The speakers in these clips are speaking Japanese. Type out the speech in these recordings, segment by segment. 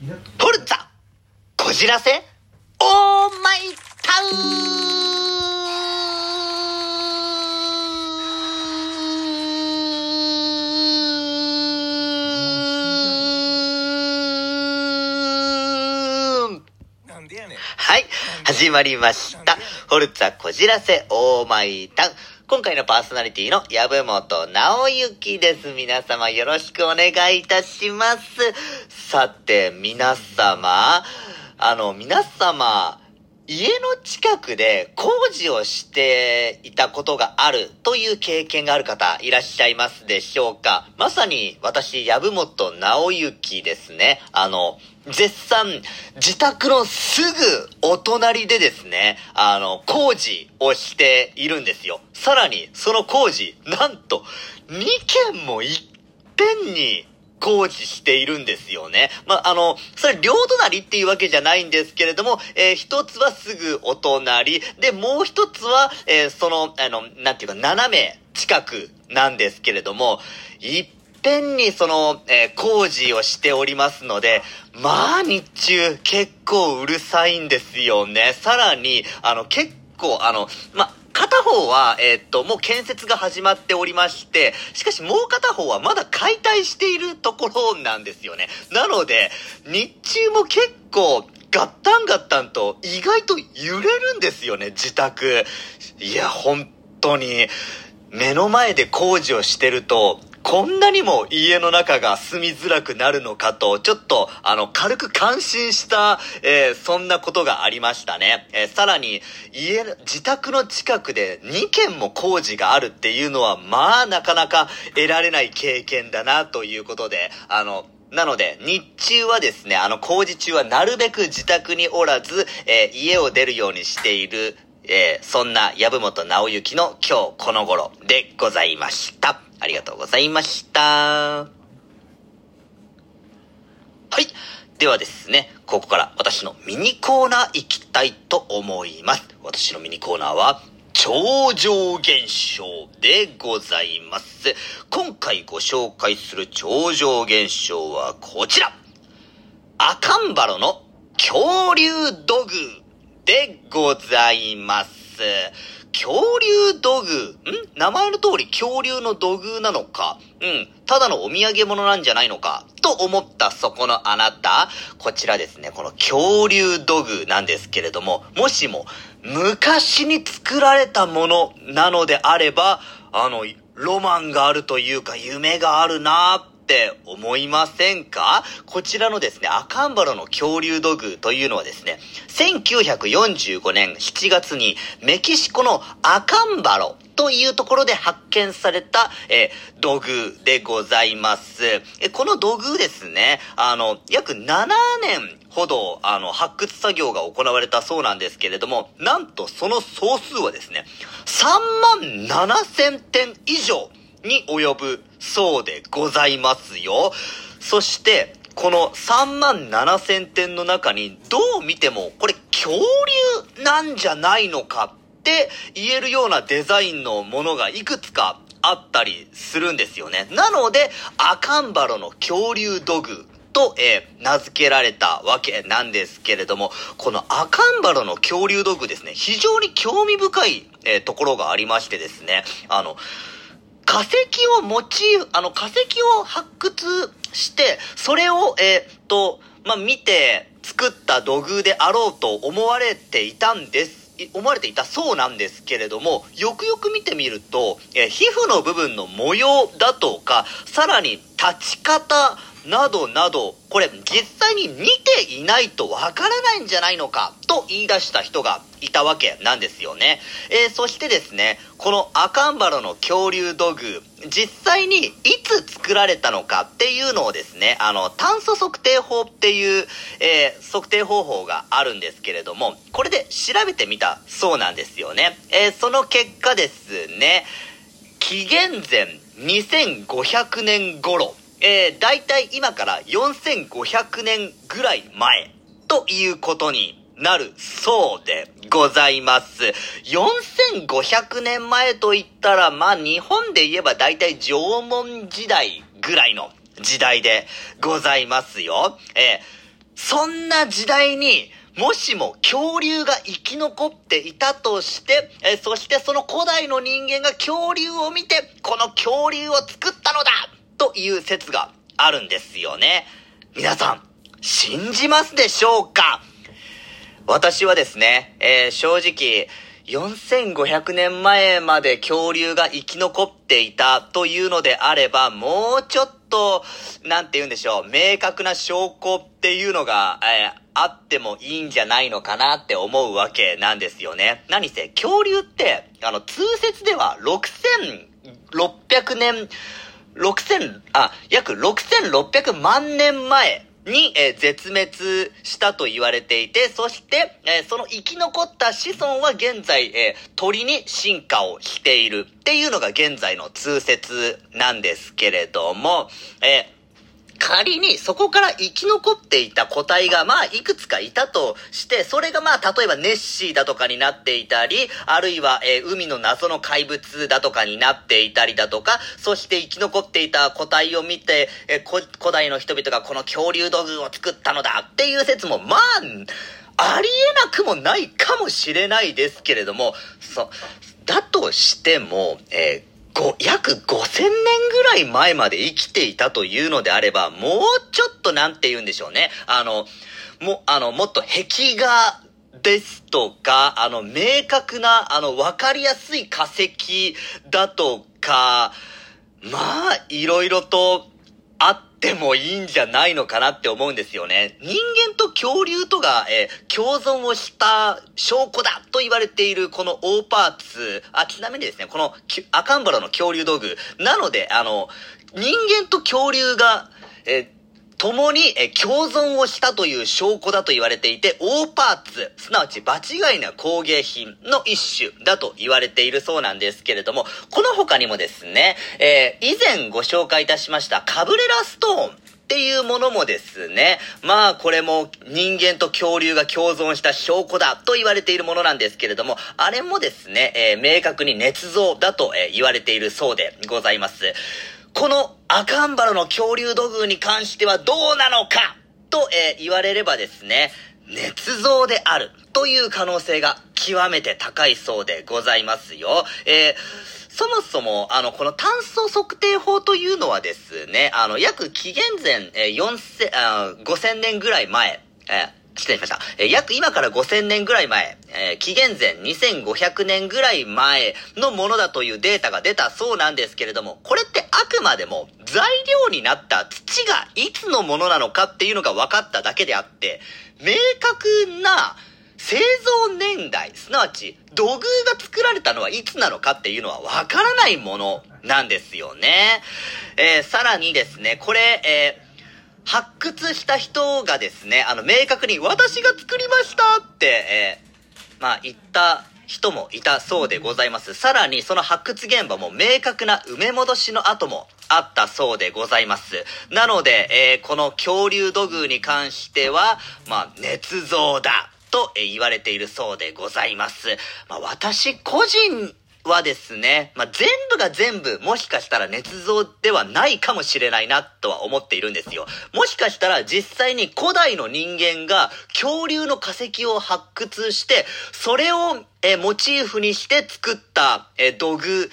フォルツァこじらせオーマイタウン。はい、始まりました。フォルツァこじらせオーマイタウン。今回のパーソナリティの籔本直之です。皆様よろしくお願いいたします。さて、皆様、あの、皆様、家の近くで工事をしていたことがあるという経験がある方いらっしゃいますでしょうか？まさに私、籔本直之ですね。あの、絶賛、自宅のすぐお隣でですね、あの、工事をしているんですよ。さらに、その工事、なんと、2件もいっぺんに工事しているんですよね。まあ、あの、それ両隣っていうわけじゃないんですけれども、えー一つはすぐお隣、で、もう一つは、えーその、あの、なんていうか、斜め近くなんですけれども、いっぺんにその、えー工事をしておりますので、まあ、日中結構うるさいんですよね。さらに、あの、結構、あの、まあ、片方は、えっと、もう建設が始まっておりまして、しかしもう片方はまだ解体しているところなんですよね。なので、日中も結構、ガッタンガッタンと意外と揺れるんですよね、自宅。いや、本当に、目の前で工事をしてると、こんなにも家の中が住みづらくなるのかと、ちょっと、あの、軽く感心した、えーそんなことがありましたね。えーさらに、家、自宅の近くで2件も工事があるっていうのは、まあ、なかなか得られない経験だな、ということで、あの、なので、日中はですね、あの、工事中はなるべく自宅におらず、えー家を出るようにしている、えーそんな籔本直之の今日この頃でございました。ありがとうございました。はい。ではですね、ここから私のミニコーナー行きたいと思います。私のミニコーナーは、超常現象でございます。今回ご紹介する超常現象はこちら。赤んばろの恐竜土偶でございます。恐竜土偶ん？名前の通り恐竜の土偶なのか。うん。ただのお土産物なんじゃないのか。と思ったそこのあなた。こちらですね、この恐竜土偶なんですけれども、もしも昔に作られたものなのであれば、あの、ロマンがあるというか夢があるな。ーって思いませんか？こちらのですね、赤んばろの恐竜土偶というのはですね、1945年7月にメキシコの赤んばろというところで発見された、え土偶でございます。えこの土偶ですね、あの、約7年ほど、あの、発掘作業が行われたそうなんですけれども、なんとその総数はですね、3万7千点以上に及ぶそうでございますよ。そして、この3万7千点の中にどう見てもこれ恐竜なんじゃないのかって言えるようなデザインのものがいくつかあったりするんですよね。なので、赤んばろの恐竜土偶と、えー名付けられたわけなんですけれども、この赤んばろの恐竜土偶ですね、非常に興味深い、えーところがありましてですね、あの、化石をモチーフ、あの、化石を発掘して、それを、えーっと、まあ、見て作った土偶であろうと思われていたんです。思われていたそうなんですけれども、よくよく見てみると、えー皮膚の部分の模様だとか、さらに立ち方などなど、これ実際に見ていないとわからないんじゃないのかと言い出した人がいたわけなんですよね。えーそしてですね、この赤んばろの恐竜土偶、実際にいつ作られたのかっていうのをですね、あの、炭素測定法っていう、えー測定方法があるんですけれども、これで調べてみたそうなんですよね。えーその結果ですね、紀元前2500年頃、えー、大体今から4500年ぐらい前ということになるそうでございます。4500年前と言ったら、まあ日本で言えば大体縄文時代ぐらいの時代でございますよ。えーそんな時代に、もしも恐竜が生き残っていたとして、えそしてその古代の人間が恐竜を見て、この恐竜を作ったのだという説があるんですよね。皆さん、信じますでしょうか？私はですね、えー、正直、4500年前まで恐竜が生き残っていたというのであれば、もうちょっと、なんて言うんでしょう、明確な証拠っていうのが、えー、あってもいいんじゃないのかなって思うわけなんですよね。何せ、恐竜って、あの、通説では6600年、6000、あ、約6600万年前に、えー、絶滅したと言われていて、そして、えー、その生き残った子孫は現在、えー、鳥に進化をしているっていうのが現在の通説なんですけれども、え仮にそこから生き残っていた個体がまあいくつかいたとして、それがまあ例えばネッシーだとかになっていたり、あるいは、え、海の謎の怪物だとかになっていたりだとか、そして生き残っていた個体を見て、え、古代の人々がこの恐竜道具を作ったのだっていう説もまあ、ありえなくもないかもしれないですけれども、そ、だとしても、えー約5000年ぐらい前まで生きていたというのであれば、もうちょっとなんて言うんでしょうね。あの、も、あの、もっと壁画ですとか、あの、明確な、あの、わかりやすい化石だとか、まあ、いろいろとあってもいいんじゃないのかなって思うんですよね。人間と恐竜とが、えー、共存をした証拠だと言われているこの大パーツ、あ、ちなみにですね、この赤ん坊の恐竜道具、なので、あの、人間と恐竜が、えー共に、共存をしたという証拠だと言われていて、オーパーツ、すなわち場違いな工芸品の一種だと言われているそうなんですけれども、この他にもですね、えー、以前ご紹介いたしましたカブレラストーン、っていうものもですね、まあこれも人間と恐竜が共存した証拠だと言われているものなんですけれども、あれもですね、えー、明確に捏造だと、えー、言われているそうでございます。赤んバラの恐竜土偶に関してはどうなのか？と、えー、言われればですね、捏造であるという可能性が極めて高いそうでございますよ。えーそもそも、あの、この炭素測定法というのはですね、あの、約紀元前、えー、4000、5000年ぐらい前、えー失礼しました。えー、約今から5000年ぐらい前、えー、紀元前2500年ぐらい前のものだというデータが出たそうなんですけれども、これってあくまでも材料になった土がいつのものなのかっていうのが分かっただけであって、明確な製造年代、すなわち土偶が作られたのはいつなのかっていうのは分からないものなんですよね。えー、さらにですね、これ、え発掘した人がですね、あの、明確に私が作りましたって、えー、まあ、言った人もいたそうでございます。さらにその発掘現場も明確な埋め戻しの跡もあったそうでございます。なので、えー、この恐竜土偶に関しては、まあ、捏造だと言われているそうでございます。まあ、私個人はですね、まあ、全部が全部もしかしたら捏造ではないかもしれないなとは思っているんですよ。もしかしたら実際に古代の人間が恐竜の化石を発掘して、それをえモチーフにして作ったえ土偶、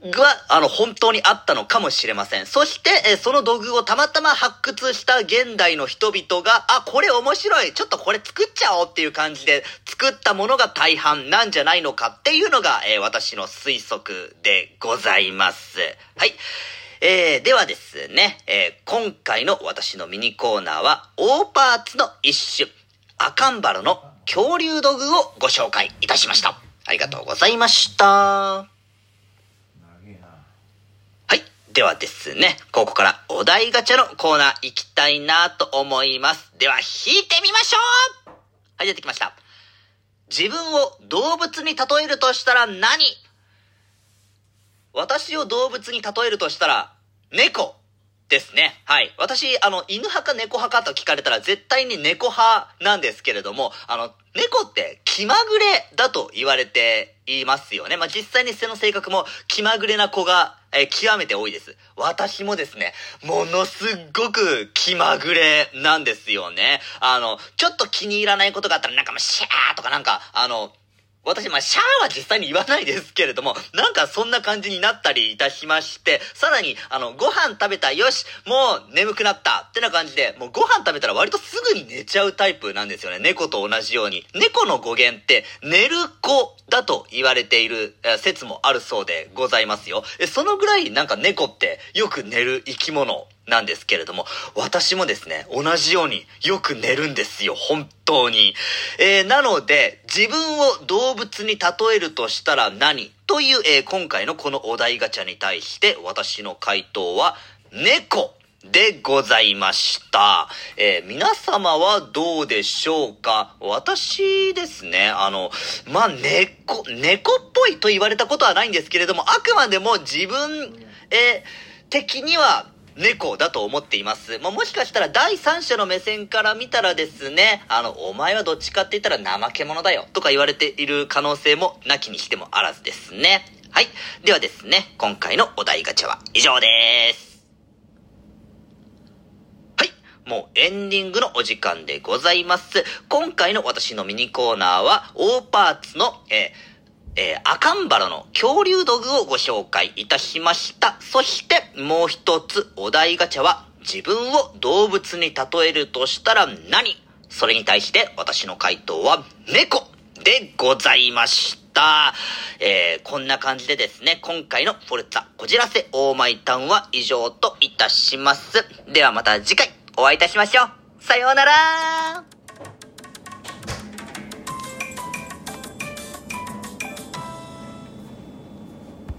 が、あの、本当にあったのかもしれません。そして、えその土偶をたまたま発掘した現代の人々が、あ、これ面白い、ちょっとこれ作っちゃおうっていう感じで作ったものが大半なんじゃないのかっていうのが、え、私の推測でございます。はい。えー、ではですね、えー、今回の私のミニコーナーは、オーパーツの一種、赤んバラの恐竜土偶をご紹介いたしました。ありがとうございました。ではですね、ここからお題ガチャのコーナー行きたいなと思います。では、引いてみましょうはい、出てきました。自分を動物に例えるとしたら何？私を動物に例えるとしたら、猫ですね。はい。私、あの、犬派か猫派かと聞かれたら絶対に猫派なんですけれども、あの、猫って気まぐれだと言われていますよね。まあ、実際に背の性格も気まぐれな子がえー、極めて多いです。私もですね、ものすっごく気まぐれなんですよね。あの、ちょっと気に入らないことがあったらなんかもうシャーとかなんか、あの、私、まあ、シャーは実際に言わないですけれども、なんかそんな感じになったりいたしまして、さらに、あの、ご飯食べた、よし、もう眠くなった、ってな感じで、もうご飯食べたら割とすぐに寝ちゃうタイプなんですよね。猫と同じように。猫の語源って、寝る子だと言われている説もあるそうでございますよ。そのぐらいなんか猫ってよく寝る生き物なんですけれども、私もですね、同じようによく寝るんですよ、本当に。えー、なので、自分を動物に例えるとしたら何？という、えー、今回のこのお題ガチャに対して私の回答は、猫でございました。えー、皆様はどうでしょうか？私ですね、あの、まあ、猫、猫っぽいと言われたことはないんですけれども、あくまでも自分、えー、的には猫だと思っています。まあ、もしかしたら第三者の目線から見たらですね、あの、お前はどっちかって言ったら怠け者だよとか言われている可能性もなきにしてもあらずですね。はい。ではですね、今回のお題ガチャは以上です。はい。もうエンディングのお時間でございます。今回の私のミニコーナーは、オーパーツの、えーえー、赤んバラの恐竜道具をご紹介いたしました。そしてもう一つお題ガチャは自分を動物に例えるとしたら何？それに対して私の回答は猫でございました。えー、こんな感じでですね、今回のフォルツァこじらせオーマイタウンは以上といたします。ではまた次回お会いいたしましょう。さようなら